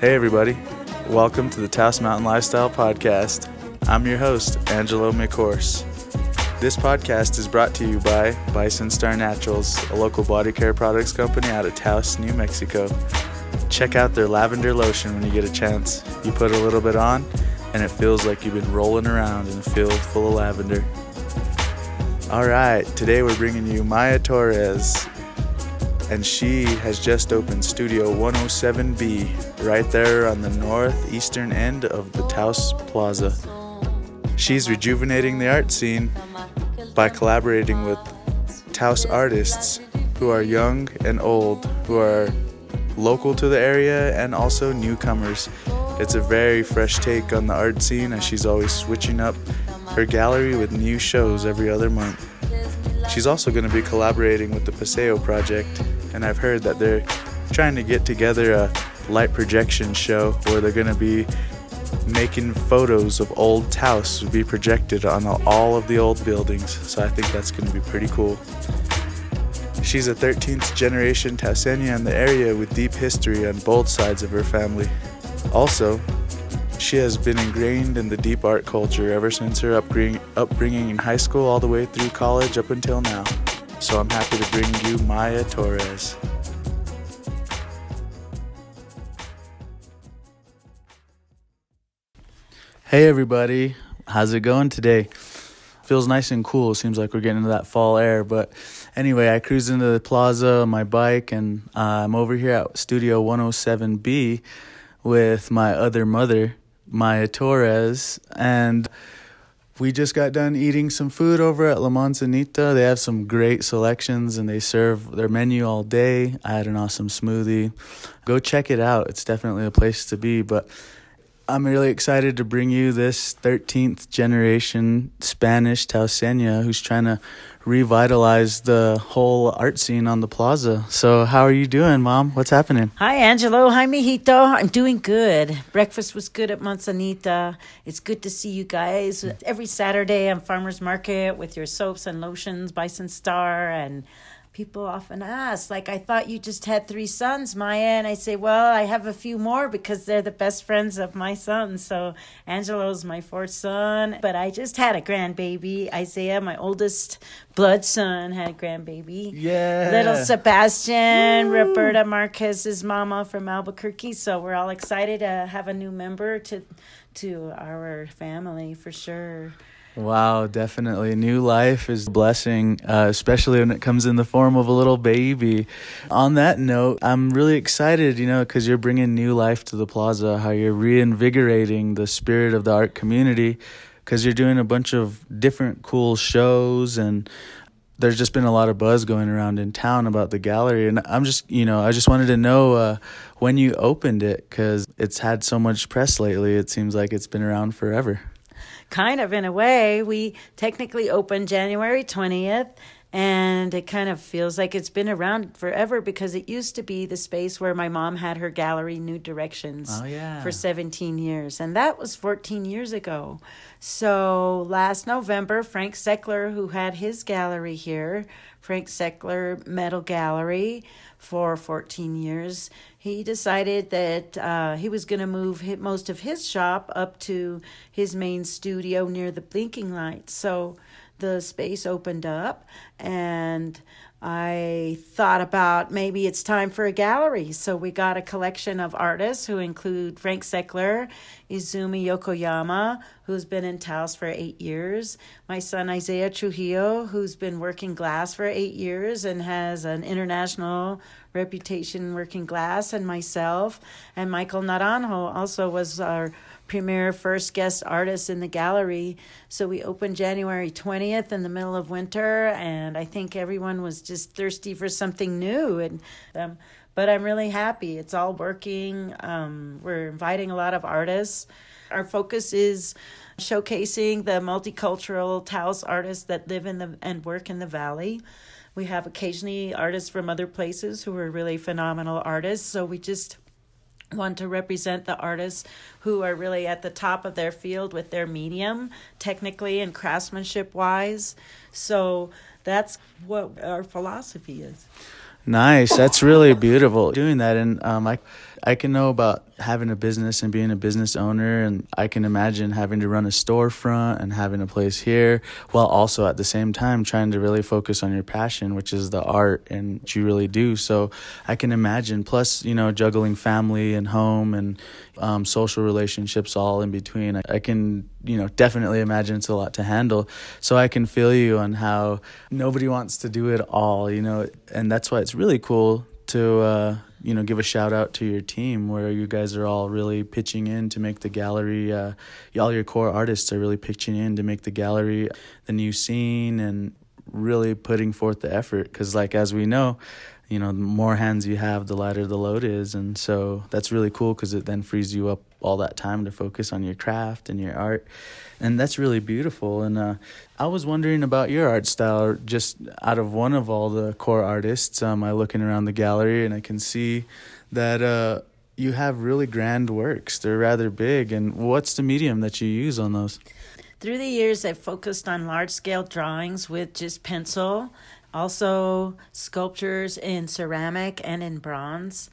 Hey, everybody. Welcome to the Taos Mountain Lifestyle Podcast. I'm your host, Angelo McHorse. This podcast is brought to you by Bison Star Naturals, a local body care products company out of Taos, New Mexico. Check out their lavender lotion when you get a chance. You put a little bit on, and it feels like you've been rolling around in a field full of lavender. All right, today we're bringing you Maya Torres, and she has just opened Studio 107B right there on the northeastern end of the Taos Plaza. She's rejuvenating the art scene by collaborating with Taos artists who are young and old, who are local to the area and also newcomers. It's a very fresh take on the art scene, as she's always switching up her gallery with new shows every other month. She's also going to be collaborating with the Paseo Project, and I've heard that they're trying to get together a light projection show where they're going to be making photos of old Taos to be projected on all of the old buildings. So I think that's going to be pretty cool. She's a 13th generation Taoseña in the area with deep history on both sides of her family. Also, she has been ingrained in the deep art culture ever since her upbringing, upbringing in high school all the way through college up until now. So I'm happy to bring you Maya Torres. Hey everybody, how's it going today? Feels nice and cool. Seems like we're getting into that fall air. But anyway, I cruised into the plaza on my bike and uh, I'm over here at Studio 107B with my other mother, Maya Torres. And we just got done eating some food over at La Manzanita. They have some great selections and they serve their menu all day. I had an awesome smoothie. Go check it out. It's definitely a place to be. But I'm really excited to bring you this 13th generation Spanish Taoseña who's trying to revitalize the whole art scene on the plaza. So, how are you doing, Mom? What's happening? Hi, Angelo. Hi, Mijito. I'm doing good. Breakfast was good at Manzanita. It's good to see you guys every Saturday on Farmers Market with your soaps and lotions, Bison Star, and people often ask, like, I thought you just had three sons, Maya. And I say, well, I have a few more because they're the best friends of my sons. So Angelo's my fourth son, but I just had a grandbaby. Isaiah, my oldest blood son, had a grandbaby. Yeah. Little Sebastian, Woo. Roberta Marquez's mama from Albuquerque. So we're all excited to have a new member to to our family for sure. Wow, definitely. New life is a blessing, uh, especially when it comes in the form of a little baby. On that note, I'm really excited, you know, because you're bringing new life to the plaza, how you're reinvigorating the spirit of the art community, because you're doing a bunch of different cool shows and there's just been a lot of buzz going around in town about the gallery and i'm just you know i just wanted to know uh, when you opened it because it's had so much press lately it seems like it's been around forever kind of in a way. We technically opened January 20th, and it kind of feels like it's been around forever because it used to be the space where my mom had her gallery, New Directions, oh, yeah. for 17 years. And that was 14 years ago. So last November, Frank Seckler, who had his gallery here, Frank Seckler Metal Gallery, for 14 years, he decided that uh, he was going to move most of his shop up to his main studio near the blinking lights. So the space opened up and I thought about maybe it's time for a gallery. So we got a collection of artists who include Frank Seckler, Izumi Yokoyama, who's been in Taos for eight years, my son Isaiah Trujillo, who's been working glass for eight years and has an international reputation working glass, and myself, and Michael Naranjo also was our premier first guest artist in the gallery. So we opened January 20th in the middle of winter, and I think everyone was just thirsty for something new. And um, but I'm really happy. It's all working. Um, we're inviting a lot of artists. Our focus is showcasing the multicultural Taos artists that live in the and work in the valley. We have occasionally artists from other places who are really phenomenal artists. So we just want to represent the artists who are really at the top of their field with their medium, technically and craftsmanship wise. So that's what our philosophy is. Nice. That's really beautiful doing that. And um, I, I can know about having a business and being a business owner, and I can imagine having to run a storefront and having a place here, while also at the same time trying to really focus on your passion, which is the art and what you really do. So I can imagine. Plus, you know, juggling family and home and um, social relationships all in between. I, can, you know, definitely imagine it's a lot to handle. So I can feel you on how nobody wants to do it all, you know, and that's why it's really cool to uh, you know give a shout out to your team where you guys are all really pitching in to make the gallery uh, all your core artists are really pitching in to make the gallery the new scene and really putting forth the effort. Because like as we know you know the more hands you have the lighter the load is. And so that's really cool because it then frees you up all that time to focus on your craft and your art and that's really beautiful. And uh, i was wondering about your art style just out of one of all the core artists um, i looking around the gallery and i can see that uh, you have really grand works. They're rather big. And what's the medium that you use on those? Through the years i've focused on large scale drawings with just pencil also sculptures in ceramic and in bronze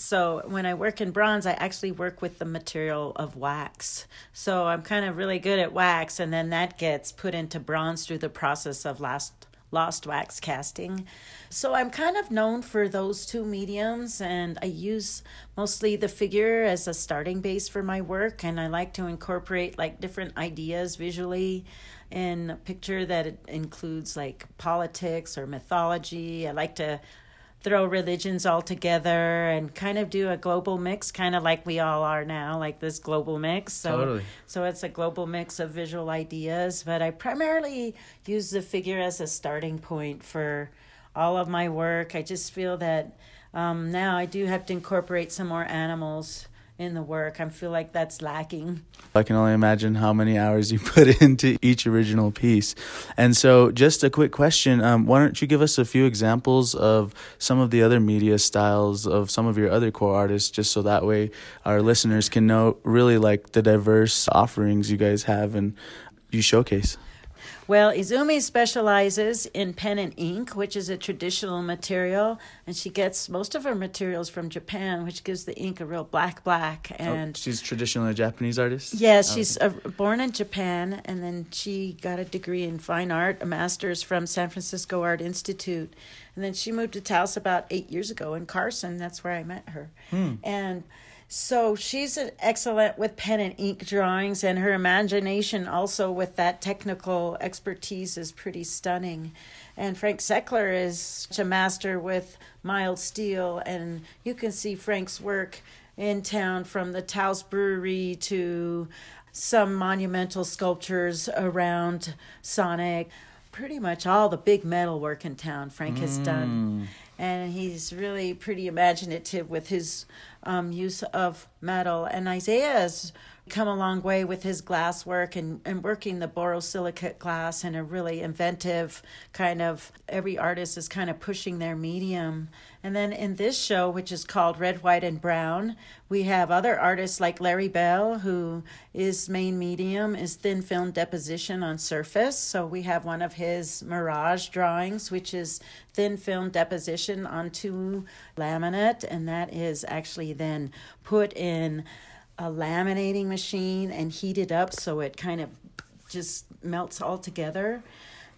so when I work in bronze, I actually work with the material of wax. So I'm kind of really good at wax, and then that gets put into bronze through the process of last lost wax casting. So I'm kind of known for those two mediums, and I use mostly the figure as a starting base for my work, and I like to incorporate like different ideas visually in a picture that includes like politics or mythology. I like to throw religions all together and kind of do a global mix, kind of like we all are now, like this global mix. So, totally. so it's a global mix of visual ideas, but I primarily use the figure as a starting point for all of my work. I just feel that um, now I do have to incorporate some more animals in the work. I feel like that's lacking. I can only imagine how many hours you put into each original piece. And so, just a quick question um, why don't you give us a few examples of some of the other media styles of some of your other core artists, just so that way our listeners can know really like the diverse offerings you guys have and you showcase? Well, Izumi specializes in pen and ink, which is a traditional material, and she gets most of her materials from Japan, which gives the ink a real black black. Oh, and oh, she's traditionally a Japanese artist. Yeah, she's uh, born in Japan, and then she got a degree in fine art, a master's from San Francisco Art Institute, and then she moved to Taos about eight years ago in Carson. That's where I met her, hmm. and so she's an excellent with pen and ink drawings, and her imagination also with that technical expertise is pretty stunning. And Frank Seckler is a master with mild steel, and you can see Frank's work in town from the Taos Brewery to some monumental sculptures around Sonic. Pretty much all the big metal work in town Frank has done. Mm. And he's really pretty imaginative with his um, use of metal. And Isaiah has come a long way with his glass work and, and working the borosilicate glass in a really inventive kind of every artist is kind of pushing their medium. And then in this show, which is called Red, White, and Brown, we have other artists like Larry Bell, who is main medium is thin film deposition on surface. So we have one of his Mirage drawings, which is thin film deposition onto laminate, and that is actually then put in a laminating machine and heated up so it kind of just melts all together.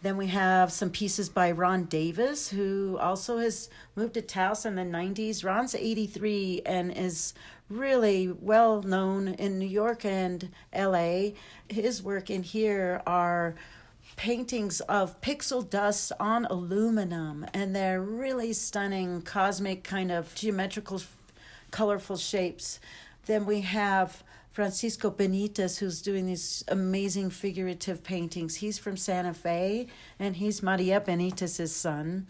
Then we have some pieces by Ron Davis, who also has moved to Taos in the 90s. Ron's 83 and is really well known in New York and LA. His work in here are paintings of pixel dust on aluminum, and they're really stunning, cosmic, kind of geometrical, colorful shapes. Then we have Francisco Benitez, who's doing these amazing figurative paintings. He's from Santa Fe, and he's Maria Benitez's son.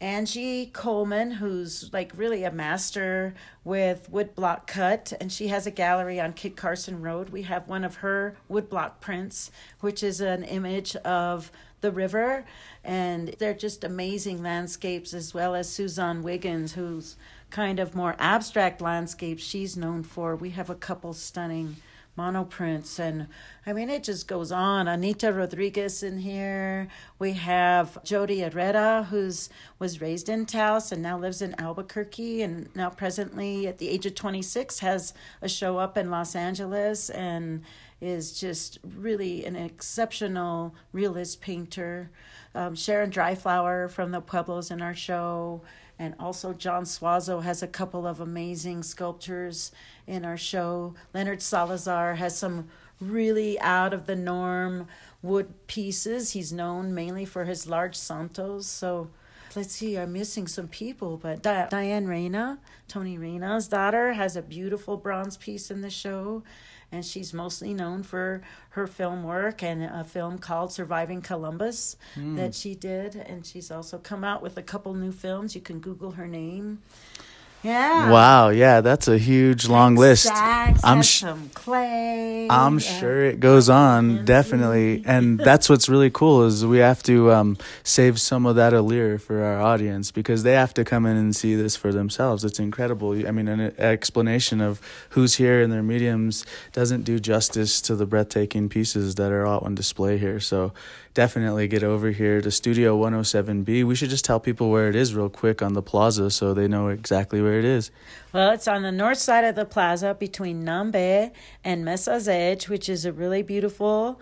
Angie Coleman, who's like really a master with woodblock cut, and she has a gallery on Kit Carson Road. We have one of her woodblock prints, which is an image of the river, and they're just amazing landscapes, as well as Suzanne Wiggins, who's kind of more abstract landscapes she's known for. We have a couple stunning monoprints and I mean it just goes on. Anita Rodriguez in here. We have Jody Herrera who's was raised in Taos and now lives in Albuquerque and now presently at the age of 26 has a show up in Los Angeles and is just really an exceptional realist painter. Um, Sharon Dryflower from the Pueblos in our show and also John Suazo has a couple of amazing sculptures in our show. Leonard Salazar has some really out of the norm wood pieces. He's known mainly for his large santos. So let's see, I'm missing some people, but Di- Diane Reyna, Tony Reyna's daughter, has a beautiful bronze piece in the show and she's mostly known for her film work and a film called Surviving Columbus mm. that she did. And she's also come out with a couple new films. You can Google her name. Yeah. Wow. Yeah, that's a huge long list. I'm sh- some clay. I'm sure it goes on definitely, and that's what's really cool is we have to um, save some of that allure for our audience because they have to come in and see this for themselves. It's incredible. I mean, an explanation of who's here and their mediums doesn't do justice to the breathtaking pieces that are out on display here. So definitely get over here to Studio 107B. We should just tell people where it is real quick on the plaza so they know exactly where it is. Well, it's on the north side of the plaza between Nambe and Mesa's Edge, which is a really beautiful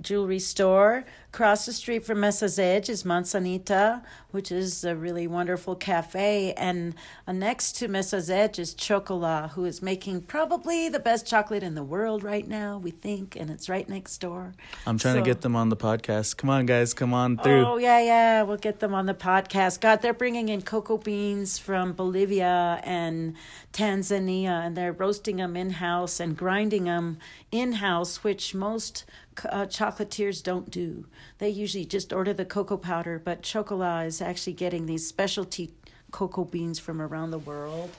jewelry store. Across the street from Mesa's Edge is Manzanita, which is a really wonderful cafe. And uh, next to Mesa's Edge is Chocolat, who is making probably the best chocolate in the world right now, we think, and it's right next door. I'm trying so, to get them on the podcast. Come on, guys, come on through. Oh, yeah, yeah, we'll get them on the podcast. God, they're bringing in cocoa beans from Bolivia and Tanzania, and they're roasting them in house and grinding them in house, which most uh, chocolatiers don't do. They usually just order the cocoa powder, but Chocolat is actually getting these specialty cocoa beans from around the world.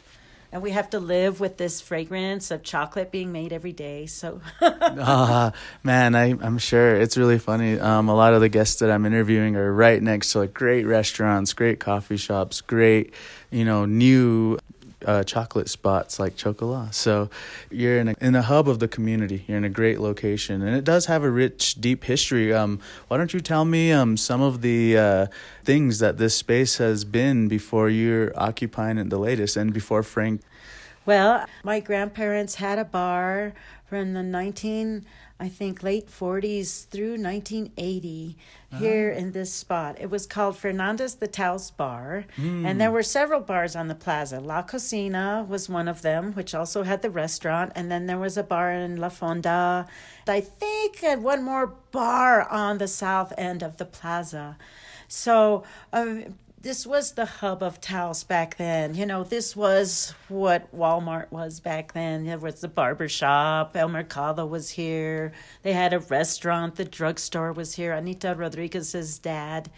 And we have to live with this fragrance of chocolate being made every day. So, uh, man, I, I'm sure it's really funny. Um, a lot of the guests that I'm interviewing are right next to like great restaurants, great coffee shops, great, you know, new uh, chocolate spots like Chocolat. So you're in a, in a hub of the community. You're in a great location, and it does have a rich, deep history. Um, why don't you tell me um, some of the uh, things that this space has been before you're occupying it the latest and before Frank? Well, my grandparents had a bar from the 19 I think late 40s through 1980 uh-huh. here in this spot. It was called Fernandez de Taos Bar, mm. and there were several bars on the plaza. La Cocina was one of them, which also had the restaurant, and then there was a bar in La Fonda. I think and one more bar on the south end of the plaza. So um, this was the hub of Taos back then. You know, this was what Walmart was back then. There was the barber shop. El Mercado was here. They had a restaurant. The drugstore was here. Anita Rodriguez's dad,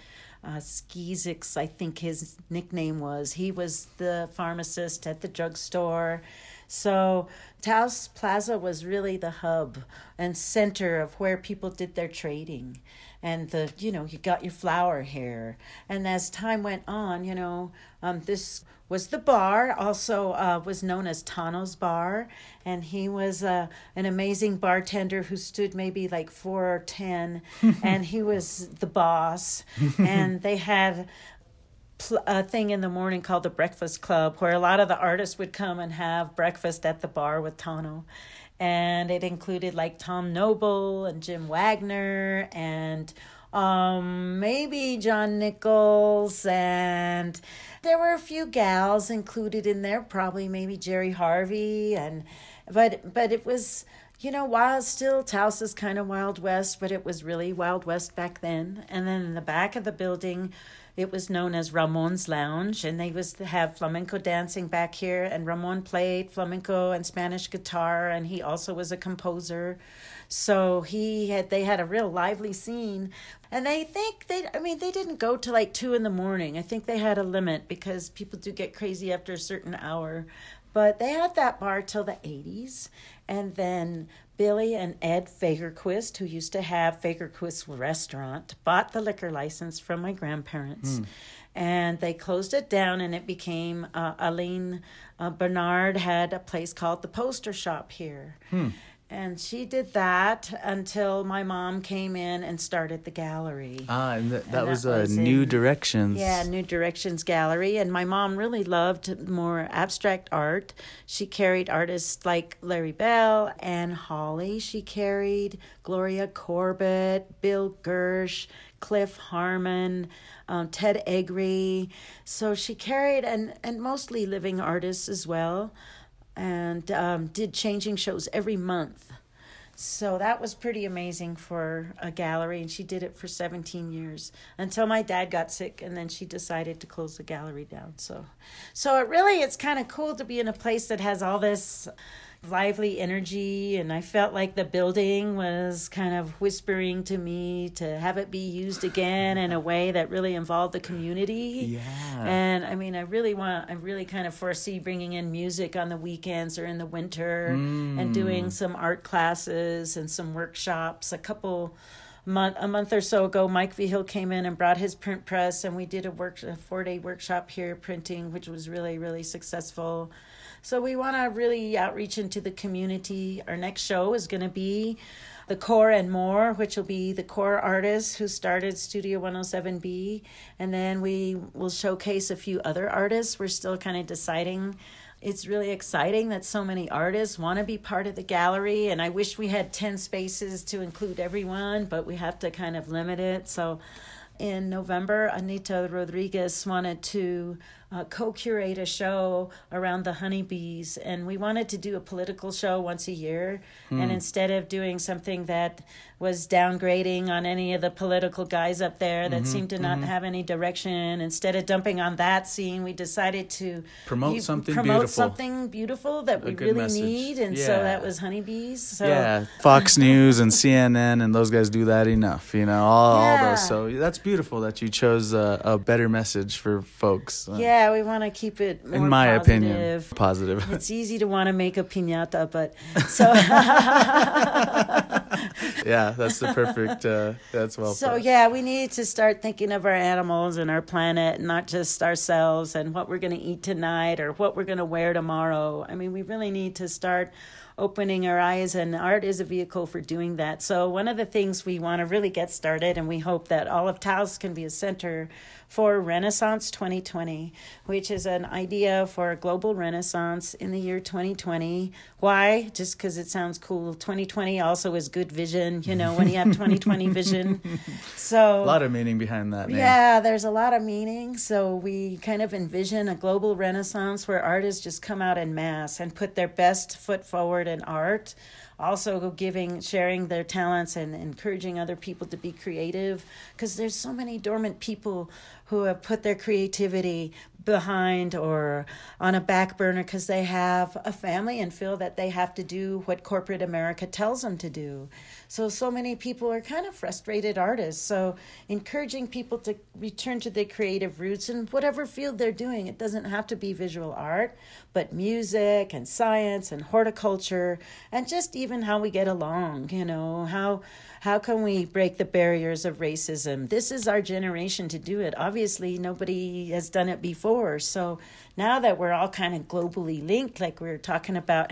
uh, I think his nickname was. He was the pharmacist at the drugstore. So Taos Plaza was really the hub and center of where people did their trading and the you know you got your flower here and as time went on you know um, this was the bar also uh, was known as tano's bar. And he was uh, an amazing bartender who stood maybe like four or ten. And he was the boss. And they had a thing in the morning called the breakfast club where a lot of the artists would come and have breakfast at the bar with tano and it included like Tom Noble and Jim Wagner and um, maybe John Nichols, and there were a few gals included in there, probably maybe Jerry Harvey, and but but it was you know wild still Taos is kind of Wild West, but it was really Wild West back then. And then in the back of the building it was known as Ramon's Lounge, and they was have flamenco dancing back here. And Ramon played flamenco and Spanish guitar, and he also was a composer. So he had they had a real lively scene, and I think they I mean they didn't go to like two in the morning. I think they had a limit because people do get crazy after a certain hour. But they had that bar till the 80s. And then Billy and Ed Fagerquist, who used to have Fagerquist Restaurant, bought the liquor license from my grandparents. Mm. And they closed it down, and it became uh, Aline uh, Bernard had a place called the Poster Shop here. Hmm. And she did that until my mom came in and started the gallery. Ah, and th- that, And was that a was New in- Directions. Yeah, New Directions Gallery. And my mom really loved more abstract art. She carried artists like Larry Bell and Holly. She carried Gloria Corbett, Bill Gersh, Cliff Harmon, um, Ted Egri. So she carried, and, and mostly living artists as well, and um, did changing shows every month. So that was pretty amazing for a gallery, and she did it for 17 years until my dad got sick, and then she decided to close the gallery down. So, so it really it's kind of cool to be in a place that has all this lively energy, and I felt like the building was kind of whispering to me to have it be used again in a way that really involved the community. Yeah. And I mean, I really want, I really kind of foresee bringing in music on the weekends or in the winter and doing mm. some art classes and some workshops. A couple month, a month or so ago, Mike Vigil came in and brought his print press, and we did a work, a four day workshop here printing, which was really, really successful. So we want to really outreach into the community. Our next show is going to be the core and more, which will be the core artists who started Studio 107B. And then we will showcase a few other artists. We're still kind of deciding. It's really exciting that so many artists want to be part of the gallery. And I wish we had 10 spaces to include everyone, but we have to kind of limit it. So in November, Anita Rodriguez wanted to uh, co curate a show around the honeybees. And we wanted to do a political show once a year. And instead of doing something that was downgrading on any of the political guys up there that seemed to not have any direction, instead of dumping on that scene, we decided to Promote you- something promote beautiful. something beautiful that we really message. need. And so that was honeybees. So yeah, Fox News and CNN and those guys do that enough, you know, all, all those. So that's beautiful that you chose a, a better message for folks. uh, Yeah, we want to keep it more in my positive. opinion, positive. It's easy to want to make a piñata, but so yeah, that's the perfect. Uh, that's well. so put. yeah, we need to start thinking of our animals and our planet, not just ourselves and what we're going to eat tonight or what we're going to wear tomorrow. I mean, we really need to start opening our eyes, and art is a vehicle for doing that. So one of the things we want to really get started, and we hope that all of Taos can be a center for Renaissance 2020, which is an idea for a global renaissance in the year 2020. Why? Just because it sounds cool. 2020 also is good vision, you know, when you have 2020 vision. So a lot of meaning behind that name. yeah, there's a lot of meaning. So we kind of envision a global renaissance where artists just come out in mass and put their best foot forward in art. Also, giving, sharing their talents and encouraging other people to be creative because there's so many dormant people who have put their creativity behind or on a back burner because they have a family and feel that they have to do what corporate America tells them to do. So, so many people are kind of frustrated artists. So, encouraging people to return to their creative roots in whatever field they're doing. It doesn't have to be visual art, but music and science and horticulture and just even how we get along, you know, how how can we break the barriers of racism? This is our generation to do it. Obviously, nobody has done it before. So, now that we're all kind of globally linked, like we were talking about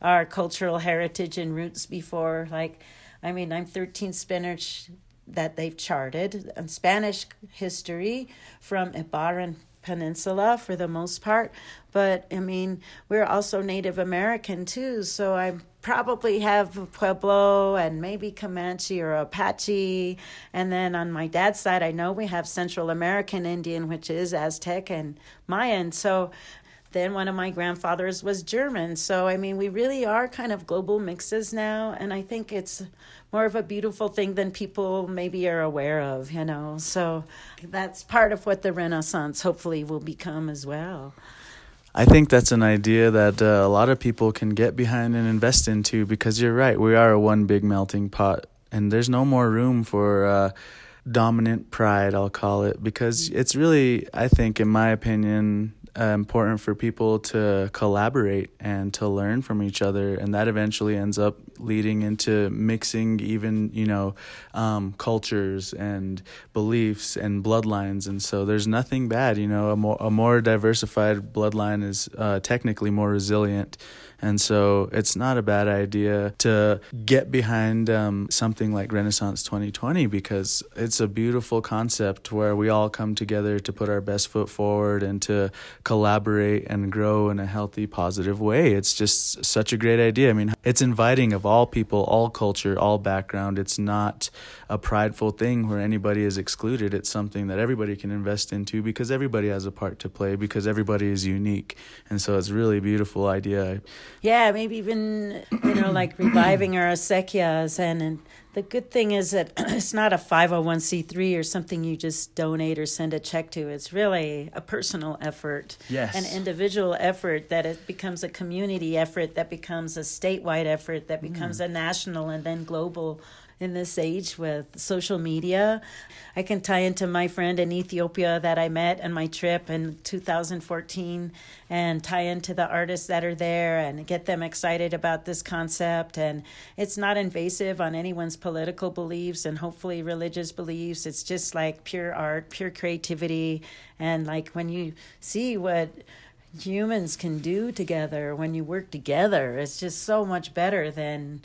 our cultural heritage and roots before, like I mean, I'm 13 Spanish that they've charted and Spanish history from Iberian Peninsula for the most part. But I mean, we're also Native American too, so I probably have Pueblo and maybe Comanche or Apache. And then on my dad's side, I know we have Central American Indian, which is Aztec and Mayan. So then one of my grandfathers was German. So, I mean, we really are kind of global mixes now. And I think it's more of a beautiful thing than people maybe are aware of, you know. So that's part of what the Renaissance hopefully will become as well. I think that's an idea that uh, a lot of people can get behind and invest into because you're right. We are a one big melting pot, and there's no more room for uh, dominant pride, I'll call it, because it's really, I think, in my opinion, uh, important for people to collaborate and to learn from each other, and that eventually ends up leading into mixing even you know um, cultures and beliefs and bloodlines. And so there's nothing bad, you know. A more a more diversified bloodline is uh, technically more resilient and so it's not a bad idea to get behind um, something like Renaissance 2020 because it's a beautiful concept where we all come together to put our best foot forward and to collaborate and grow in a healthy, positive way. It's just such a great idea. I mean, it's inviting of all people, all culture, all background. It's not a prideful thing where anybody is excluded. It's something that everybody can invest into because everybody has a part to play because everybody is unique. And so it's really beautiful idea. Yeah, maybe even you know like reviving our acequias and, and the good thing is that it's not a 501c3 or something you just donate or send a check to. It's really a personal effort, yes. an individual effort that it becomes a community effort, that becomes a statewide effort, that becomes mm. a national and then global in this age with social media. I can tie into my friend in Ethiopia that I met on my trip in 2014 and tie into the artists that are there and get them excited about this concept. And it's not invasive on anyone's political beliefs and hopefully religious beliefs. It's just like pure art, pure creativity. And like when you see what humans can do together when you work together, it's just so much better than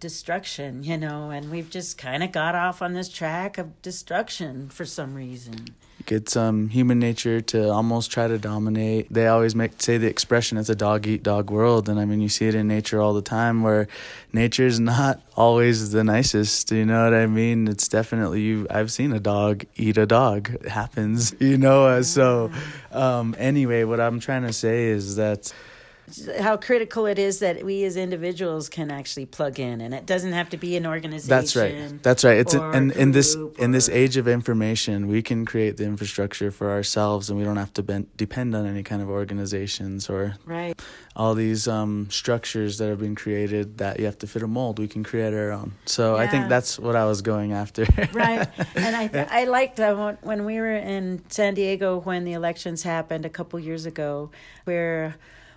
destruction, you know, and we've just kind of got off on this track of destruction for some reason. It's um human nature to almost try to dominate. They always make say the expression it's a dog eat dog world and I mean you see it in nature all the time where nature's not always the nicest, you know what I mean? It's definitely you I've seen a dog eat a dog. It happens, you know. Uh, so um anyway, what I'm trying to say is that how critical it is that we as individuals can actually plug in and it doesn't have to be an organization that's right. that's right. It's and in this or, in this age of information we can create the infrastructure for ourselves and we don't have to ben- depend on any kind of organizations or right. all these um, structures that have been created that you have to fit a mold. We can create our own. So yeah. i think that's what i was going after. Right. And i i liked uh, when we were in san diego when the elections happened a couple years ago where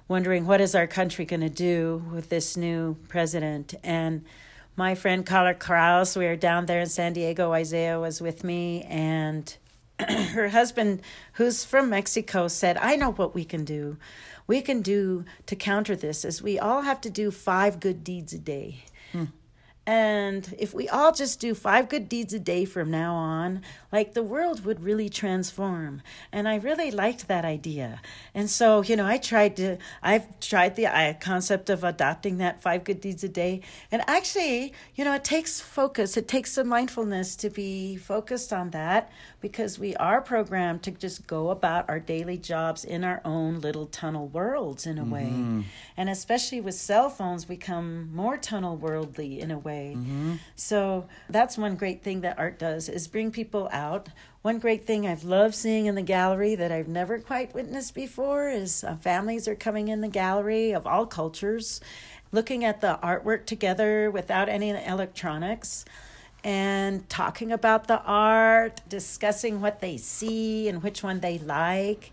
wondering what is our country going to do with this new president. And my friend Carla Kraus, we were down there in San Diego. Isaiah was with me, and her husband, who's from Mexico, said, I know what we can do. We can do to counter this is we all have to do five good deeds a day. Hmm. And if we all just do five good deeds a day from now on, like the world would really transform. And I really liked that idea. And so, you know, I tried to, I've tried the concept of adopting that five good deeds a day. And actually, you know, it takes focus, it takes some mindfulness to be focused on that because we are programmed to just go about our daily jobs in our own little tunnel worlds in a mm-hmm. way. And especially with cell phones, we become more tunnel worldly in a way. Mm-hmm. So that's one great thing that art does is bring people out. One great thing I've loved seeing in the gallery that I've never quite witnessed before is uh, families are coming in the gallery of all cultures, looking at the artwork together without any electronics and talking about the art, discussing what they see and which one they like.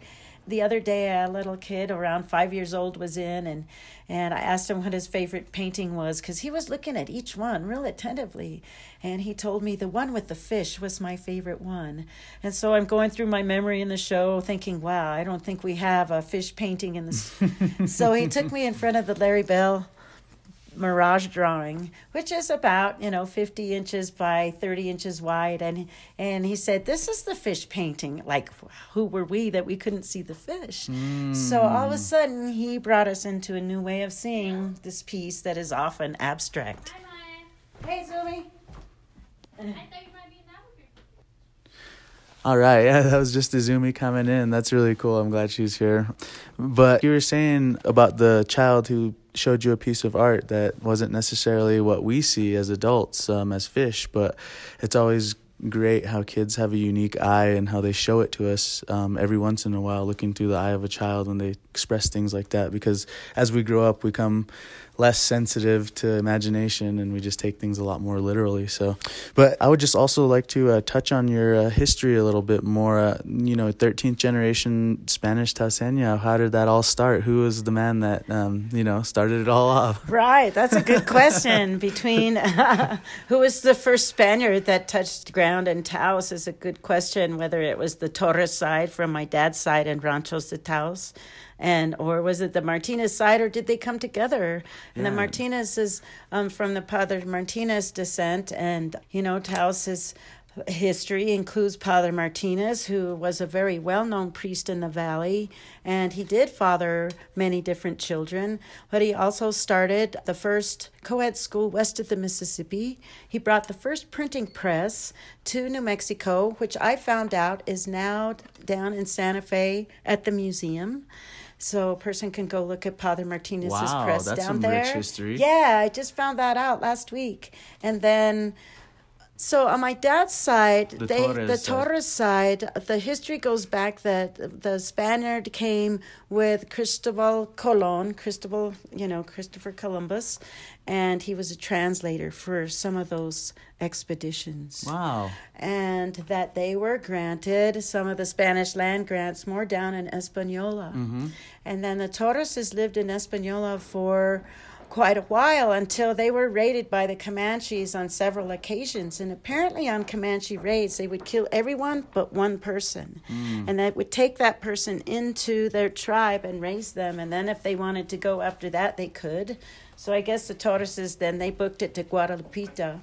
The other day, a little kid around five years old was in, and, and I asked him what his favorite painting was because he was looking at each one real attentively. And he told me the one with the fish was my favorite one. And so I'm going through my memory in the show thinking, wow, I don't think we have a fish painting in this. so he took me in front of the Larry Bell mirage drawing, which is about you know fifty inches by thirty inches wide, and and he said this is the fish painting. Like who were we that we couldn't see the fish? Mm. So all of a sudden he brought us into a new way of seeing this piece that is often abstract. Hi, hey, Zumi. I thought you might be in Albuquerque. All right, yeah, that was just Izumi coming in. That's really cool. I'm glad she's here. But you were saying about the child who showed you a piece of art that wasn't necessarily what we see as adults um, as fish, but it's always great how kids have a unique eye and how they show it to us um, every once in a while, looking through the eye of a child when they express things like that. Because as we grow up, we come less sensitive to imagination and we just take things a lot more literally so. But i would just also like to uh, touch on your uh, history a little bit more. Uh, you know 13th generation spanish taoseña how did that all start? Who was the man that um, you know started it all off? Right that's a good question. Between who was the first spaniard that touched ground in taos is a good question whether it was the torres side from my dad's side and ranchos de taos and or was it the Martinez side, or did they come together? And yeah. the Martinez is um, from the Padre Martinez descent, and you know Taos's history includes Padre Martinez, who was a very well known priest in the valley, and he did father many different children. But he also started the first co ed school west of the Mississippi. He brought the first printing press to New Mexico, which I found out is now down in Santa Fe at the museum. So a person can go look at Padre Martinez's wow, press that's down some there. Rich history. Yeah, I just found that out last week. And then so on my dad's side, the they Torres the side. Torres side, the history goes back that the Spaniard came with Cristobal Colon, Cristobal, you know, Christopher Columbus, and he was a translator for some of those expeditions. Wow. And that they were granted some of the Spanish land grants more down in Espanola. Mm-hmm. And then the Torreses lived in Espanola for quite a while until they were raided by the Comanches on several occasions. And apparently, on Comanche raids, they would kill everyone but one person. Mm. And they would take that person into their tribe and raise them. And then, if they wanted to go after that, they could. So I guess the Torreses then they booked it to Guadalupita.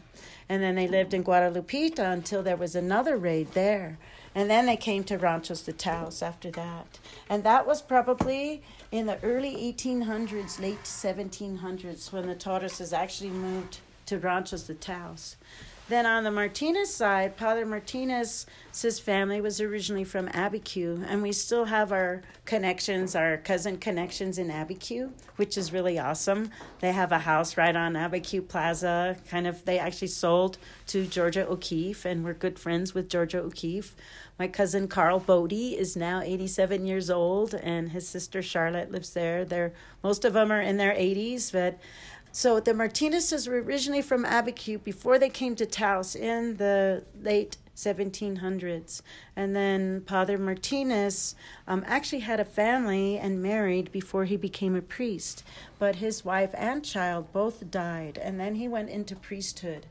And then they lived in Guadalupita until there was another raid there. And then they came to Ranchos de Taos after that. And that was probably in the early 1800s, late 1700s, when the Torreses actually moved to Ranchos de Taos. Then on the Martinez side, Padre Martinez's family was originally from Abiquiu, and we still have our connections, our cousin connections in Abiquiu, which is really awesome. They have a house right on Abiquiu Plaza. Kind of, they actually sold to Georgia O'Keeffe, and we're good friends with Georgia O'Keeffe. My cousin Carl Bodie is now 87 years old, and his sister Charlotte lives there. They're most of them are in their 80s, but so the Martinezes were originally from Abiquiu before they came to Taos in the late 1700s. And then Padre Martinez um, actually had a family and married before he became a priest. But his wife and child both died, and then he went into priesthood.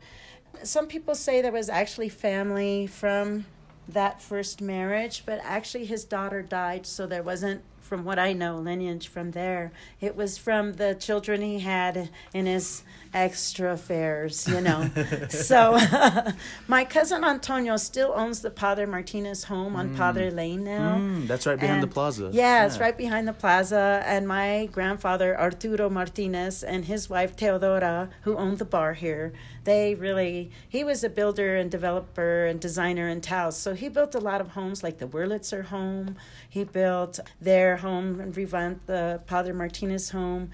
Some people say there was actually family from that first marriage, but actually his daughter died, so there wasn't from what I know, lineage from there. It was from the children he had in his extra affairs, you know. so my cousin Antonio still owns the Padre Martinez home on mm. Padre Lane now. Mm, that's right behind and, the plaza. Yeah, yeah, it's right behind the plaza. And my grandfather Arturo Martinez and his wife Teodora, who owned the bar here, they really he was a builder and developer and designer in Taos. So he built a lot of homes like the Wurlitzer home. He built their home and revamped the Padre Martinez home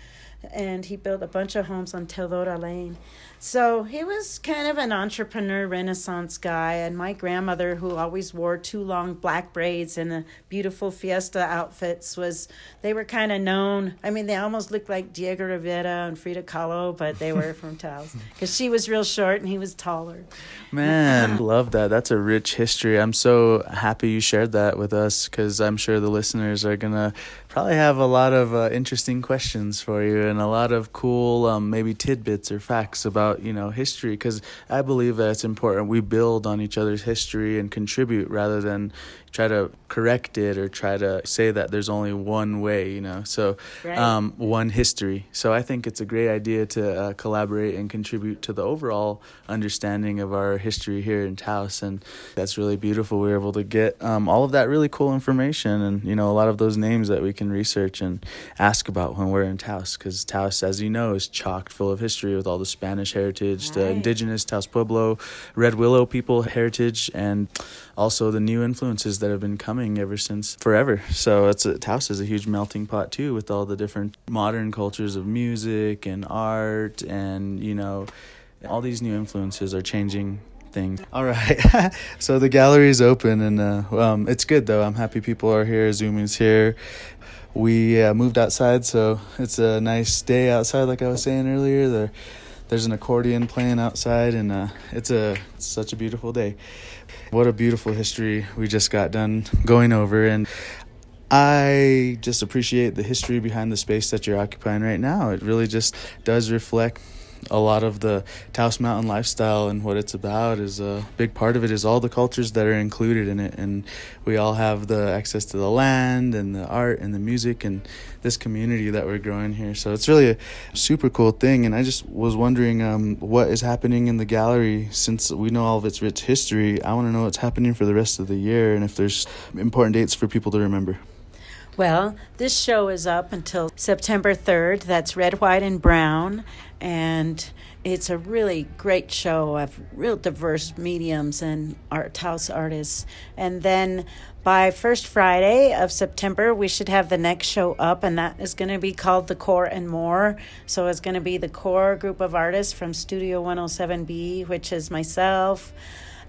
and he built a bunch of homes on Teodora Lane. So he was kind of an entrepreneur, Renaissance guy. And my grandmother, who always wore two long black braids and a beautiful fiesta outfits, was they were kind of known. I mean, they almost looked like Diego Rivera and Frida Kahlo, but they were from Taos because she was real short and he was taller. Man, love that. That's a rich history. I'm so happy you shared that with us because I'm sure the listeners are gonna probably have a lot of uh, interesting questions for you and a lot of cool um, maybe tidbits or facts about you know history because I believe that it's important we build on each other's history and contribute rather than try to correct it or try to say that there's only one way, you know. So, right. um, one history. So I think it's a great idea to uh, collaborate and contribute to the overall understanding of our history here in Taos, and that's really beautiful. We are able to get um, all of that really cool information, and you know, a lot of those names that we can research and ask about when we're in Taos, because Taos, as you know, is chocked full of history with all the Spanish heritage, right. the indigenous Taos Pueblo, Red Willow people heritage, and also the new influences that have been coming ever since forever. So it's a, Taos is a huge melting pot too, with all the different modern cultures of music and art, and you know, all these new influences are changing things. All right. so the gallery is open and uh, um, it's good though. I'm happy people are here. Zoom is here. We uh, moved outside, so it's a nice day outside, like I was saying earlier. There, there's an accordion playing outside, and uh, it's a it's such a beautiful day. What a beautiful history we just got done going over, and I just appreciate the history behind the space that you're occupying right now. It really just does reflect a lot of the Taos Mountain lifestyle and what it's about is a big part of it is all the cultures that are included in it. And we all have the access to the land and the art and the music and this community that we're growing here. So it's really a super cool thing. And I just was wondering um, what is happening in the gallery since we know all of its rich history. I want to know what's happening for the rest of the year and if there's important dates for people to remember well, this show is up until September 3rd. That's Red, White, and Brown. And it's a really great show of real diverse mediums and art house artists. And then by first Friday of September, we should have the next show up, and that is going to be called The Core and More. So it's going to be the core group of artists from Studio 107B, which is myself,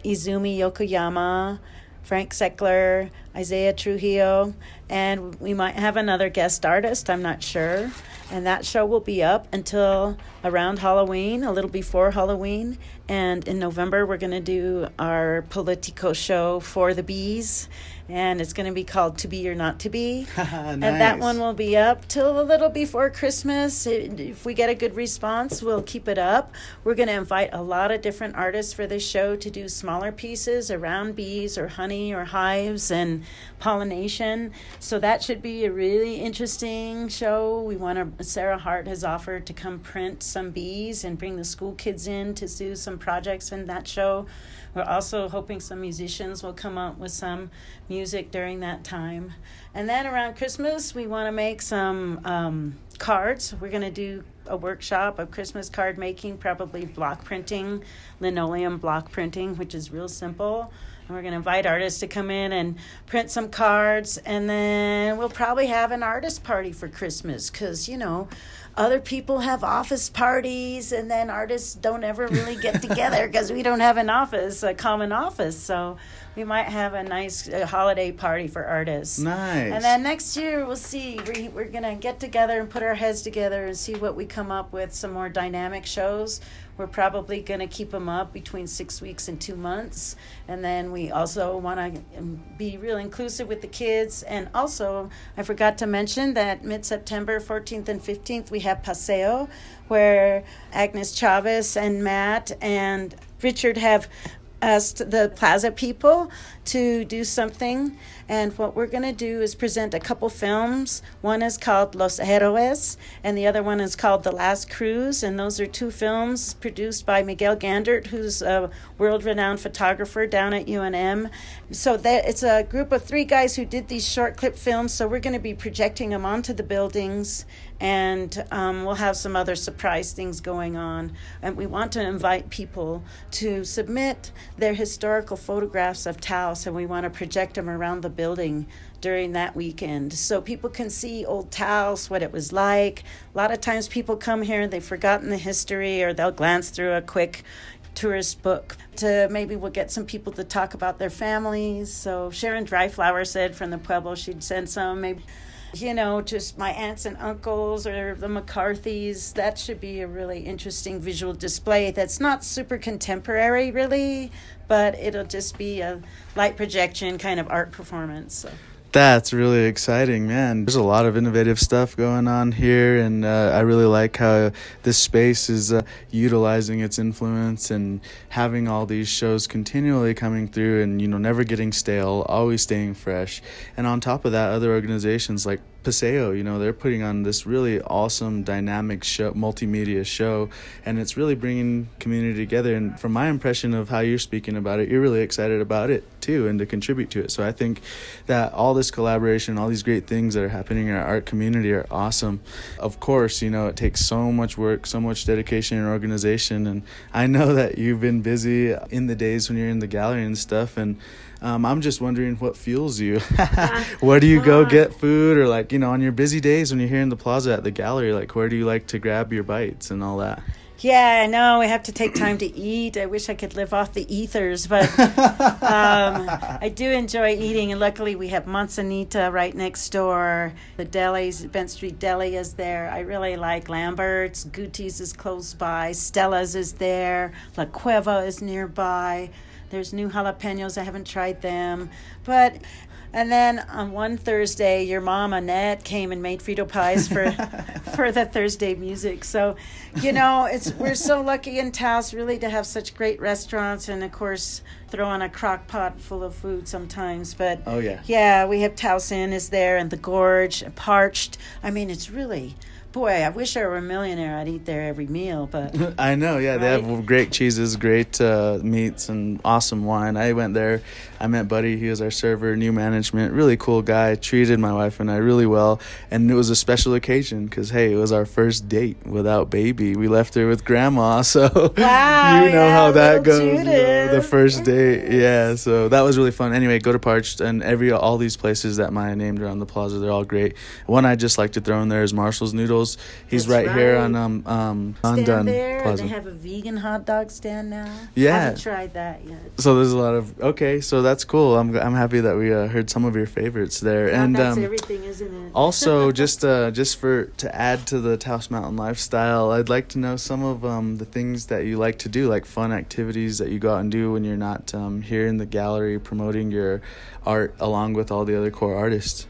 Izumi Yokoyama, Frank Seckler, Isaiah Trujillo, and we might have another guest artist, I'm not sure. And that show will be up until around Halloween, a little before Halloween. And in November, we're going to do our Politico show for the bees and it's going to be called To Be or Not to Be. nice. And that one will be up till a little before Christmas. If we get a good response, we'll keep it up. We're going to invite a lot of different artists for this show to do smaller pieces around bees or honey or hives and pollination. So that should be a really interesting show. We want to, Sarah Hart has offered to come print some bees and bring the school kids in to do some projects in that show. We're also hoping some musicians will come up with some music during that time. And then around Christmas, we want to make some um, cards. We're going to do a workshop of Christmas card making, probably block printing, linoleum block printing, which is real simple. And we're going to invite artists to come in and print some cards. And then we'll probably have an artist party for Christmas because, you know, other people have office parties and then artists don't ever really get together because we don't have an office a common office. So we might have a nice uh, holiday party for artists. Nice. and then next year we'll see. We, we're gonna get together and put our heads together and see what we come up with some more dynamic shows we're probably going to keep them up between six weeks and two months. And then we also want to um, be real inclusive with the kids. And also, I forgot to mention that mid September 14th and 15th, we have Paseo, where Agnes Chavez and Matt and Richard have asked the plaza people to do something. And what we're going to do is present a couple films. One is called los héroes and the other one is called the last cruise. And those are two films produced by miguel gandert who's a world-renowned photographer down at unm so that it's a group of three guys who did these short clip films so we're going to be projecting them onto the buildings and um, we'll have some other surprise things going on. And we want to invite people to submit their historical photographs of Taos, and we want to project them around the building during that weekend so people can see old Taos, what it was like. A lot of times people come here and they've forgotten the history, or they'll glance through a quick tourist book to maybe we'll get some people to talk about their families. So Sharon Dryflower said from the Pueblo she'd send some maybe you know, just my aunts and uncles or the McCarthys. That should be a really interesting visual display that's not super contemporary, really, but it'll just be a light projection kind of art performance. So. That's really exciting, man. There's a lot of innovative stuff going on here, and uh, I really like how this space is uh, utilizing its influence and having all these shows continually coming through and, you know, never getting stale, always staying fresh. And on top of that, other organizations like Paseo, you know, they're putting on this really awesome, dynamic show, multimedia show, and it's really bringing community together. And from my impression of how you're speaking about it, you're really excited about it too, and to contribute to it. So I think that all this collaboration, all these great things that are happening in our art community are awesome. Of course, you know, it takes so much work, so much dedication and organization, and I know that you've been busy in the days when you're in the gallery and stuff, and um, I'm just wondering what fuels you. where do you go get food, or like you know, on your busy days when you're here in the plaza at the gallery, like where do you like to grab your bites and all that? Yeah, I know. We have to take time to eat. I wish I could live off the ethers, but um, I do enjoy eating. And luckily, we have Manzanita right next door. The deli's, Bent Street Deli is there. I really like Lambert's. Gutiz is close by. Stella's is there. La Cueva is nearby. There's new jalapenos. I haven't tried them. But and then on one Thursday, your mom Annette came and made Frito pies for for the Thursday music. So, you know, it's we're so lucky in Taos really to have such great restaurants, and of course, throw on a crock pot full of food sometimes. But Oh, yeah. yeah, we have Taos Inn is there, and the Gorge, Parcht. I mean, it's really. Boy, I wish I were a millionaire. I'd eat there every meal, but I know, yeah. They have great cheeses, great uh, meats, and awesome wine. I went there. I met Buddy. He was our server, new management. Really cool guy. Treated my wife and I really well. And it was a special occasion because, hey, it was our first date without baby. We left her with grandma. So Wow, you know yeah, how that goes. you know, the first date. Yeah. So that was really fun. Anyway, go to Parcht and every all these places that Maya named around the plaza. They're all great. One I just like to throw in there is Marshall's He's That's right, here on um um stand Undone there, and Plaza. they have a vegan hot dog stand now. Yeah. I haven't tried that yet. So there's a lot of okay. So that's cool. I'm I'm happy that we uh, heard some of your favorites there, God, and that's um, everything, isn't it? also just uh, just for to add to the Taos Mountain lifestyle, I'd like to know some of um, the things that you like to do, like fun activities that you go out and do when you're not um, here in the gallery promoting your art along with all the other core artists.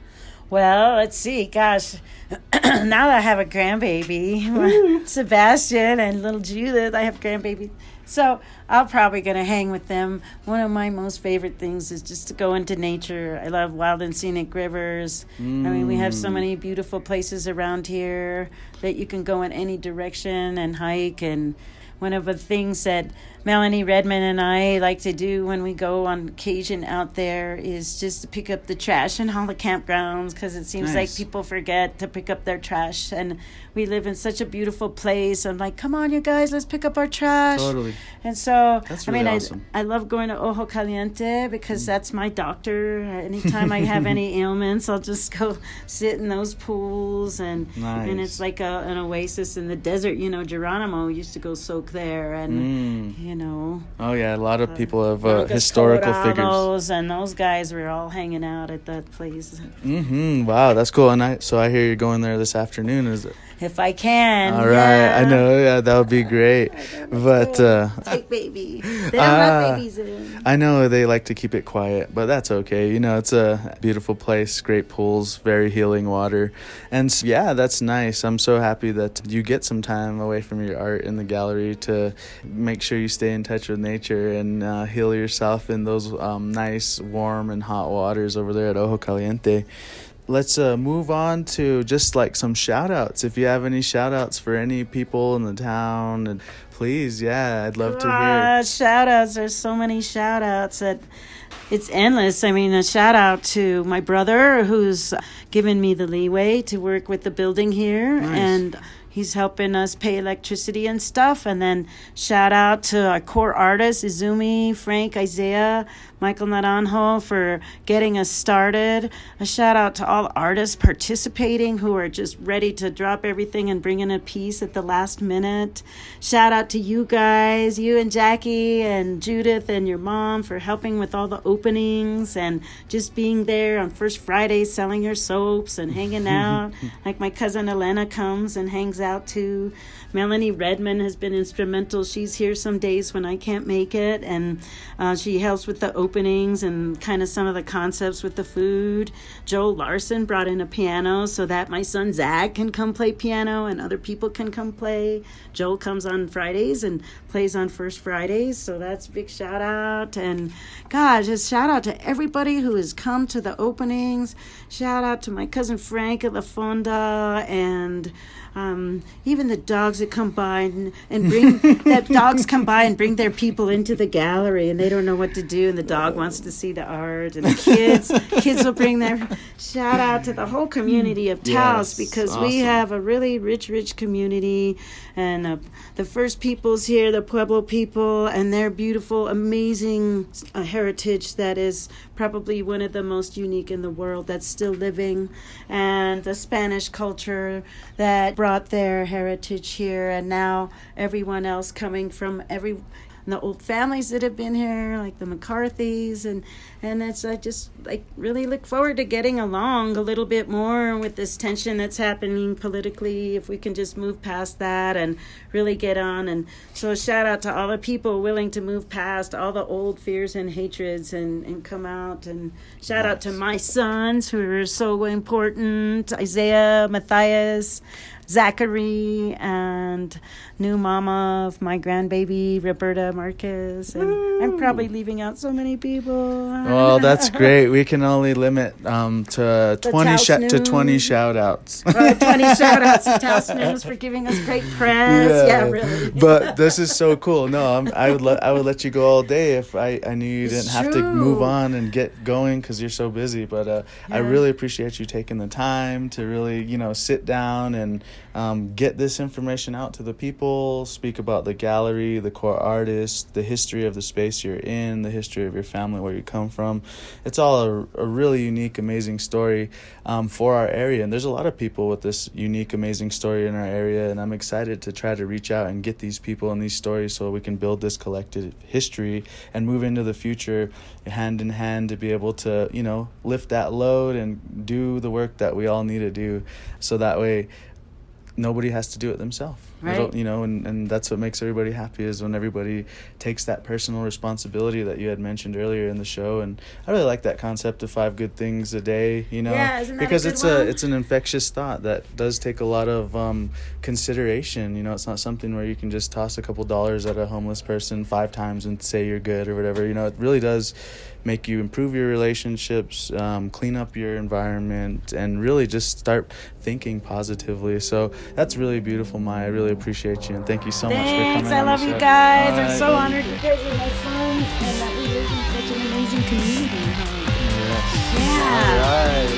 Well, let's see. Gosh, now that I have a grandbaby, Sebastian and little Judith, I have grandbaby. So I'm probably going to hang with them. One of my most favorite things is just to go into nature. I love wild and scenic rivers. I mean, we have so Mm. many beautiful places around here that you can go in any direction and hike. And one of the things that Melanie Redmond and I like to do when we go on occasion out there is just to pick up the trash in all the campgrounds because it seems like people forget to pick up their trash. And we live in such a beautiful place. I'm like, come on, you guys, let's pick up our trash. Totally. And so, That's I mean, really I. I love going to Ojo Caliente because that's my doctor. Anytime I have any ailments, I'll just go sit in those pools and and it's like a, an oasis in the desert. You know, Geronimo used to go soak there, and Mm. You know, Oh yeah, a lot of people have uh, historical figures. And those guys were all hanging out at that place. Mm-hmm. Wow, that's cool. And I so I hear you're going there this afternoon. Is it? If I can, All right, I know. Yeah, that would be great. But uh, Take baby. They don't let babies in. I know they like to keep it quiet, but that's okay. You know, it's a beautiful place, great pools, very healing water. And s- yeah, that's nice. I'm so happy that you get some time away from your art in the gallery to make sure you stay in touch with nature and uh, heal yourself in those um, nice, warm, and hot waters over there at Ojo Caliente. Let's uh, move on to just like some shout outs. If you have any shout outs for any people in the town, and please, yeah, I'd love to hear. Ah, shout outs. There's so many shout outs that it's endless. I mean, a shout out to my brother who's given me the leeway to work with the building here Nice. and he's helping us pay electricity and stuff. And then shout out to our core artists, Izumi, Frank, Isaiah, Michael Naranjo for getting us started. A shout out to all artists participating who are just ready to drop everything and bring in a piece at the last minute. Shout out to you guys, you and Jackie and Judith and your mom for helping with all the openings and just being there on First Friday selling your soaps and hanging out. like my cousin Elena comes and hangs out too. Melanie Redman has been instrumental. She's here some days when I can't make it, and uh, she helps with the openings and kind of some of the concepts with the food. Joel Larson brought in a piano so that my son Zach can come play piano and other people can come play. Joel comes on Fridays and plays on First Fridays, so that's big shout out. And God, just shout out to everybody who has come to the openings. Shout out to my cousin Frank at La Fonda and um, even the dogs that come by and, and bring that dogs come by and bring their people into the gallery and they don't know what to do and the dog wants to see the art, and the kids kids will bring their shout out to the whole community of Taos Yes, because we have a really rich, rich community, and uh, the first peoples here, the Pueblo people, and their beautiful, amazing uh, heritage that is probably one of the most unique in the world that's still living, and the Spanish culture that brought their heritage here, and now everyone else coming from every the old families that have been here, like the McCarthys, and and it's I just like really look forward to getting along a little bit more with this tension that's happening politically. If we can just move past that and really get on, and so shout out to all the people willing to move past all the old fears and hatreds and and come out, and shout out to my sons who are so important, Isaiah, Matthias. Zachary and new mama of my grandbaby Roberta Marcus. and I'm probably leaving out so many people. Well, that's great. We can only limit um, to twenty sh- to twenty shout outs. Uh, 20 shout outs to Taos News for giving us great press. Yeah, really. but this is so cool. No, I'm, I would let I would let you go all day if I, I knew you It's didn't have to move on and get going because you're so busy. But uh, I really appreciate you taking the time to really you know sit down and um, get this information out to the people. Speak about the gallery, the core artist, the history of the space you're in, the history of your family, where you come from. It's all a, a really unique, amazing story um, for our area. And there's a lot of people with this unique, amazing story in our area. And I'm excited to try to reach out and get these people and these stories so we can build this collective history and move into the future hand in hand to be able to, you know, lift that load and do the work that we all need to do. So that way, nobody has to do it themselves. Right. You know, and, and that's what makes everybody happy is when everybody takes that personal responsibility that you had mentioned earlier in the show. And I really like that concept of five good things a day, you know, Yeah, a because good it's one? a, it's an infectious thought that does take a lot of um, consideration. You know, it's not something where you can just toss a couple dollars at a homeless person five times and say you're good or whatever. You know, it really does make you improve your relationships, um, clean up your environment, and really just start thinking positively. So that's really beautiful, Maya. I really appreciate you, and thank you so much for coming. Thanks. I love you show. guys. All I'm so honored you guys are my sons and that we live in such an amazing community. Yes. Yeah. All right.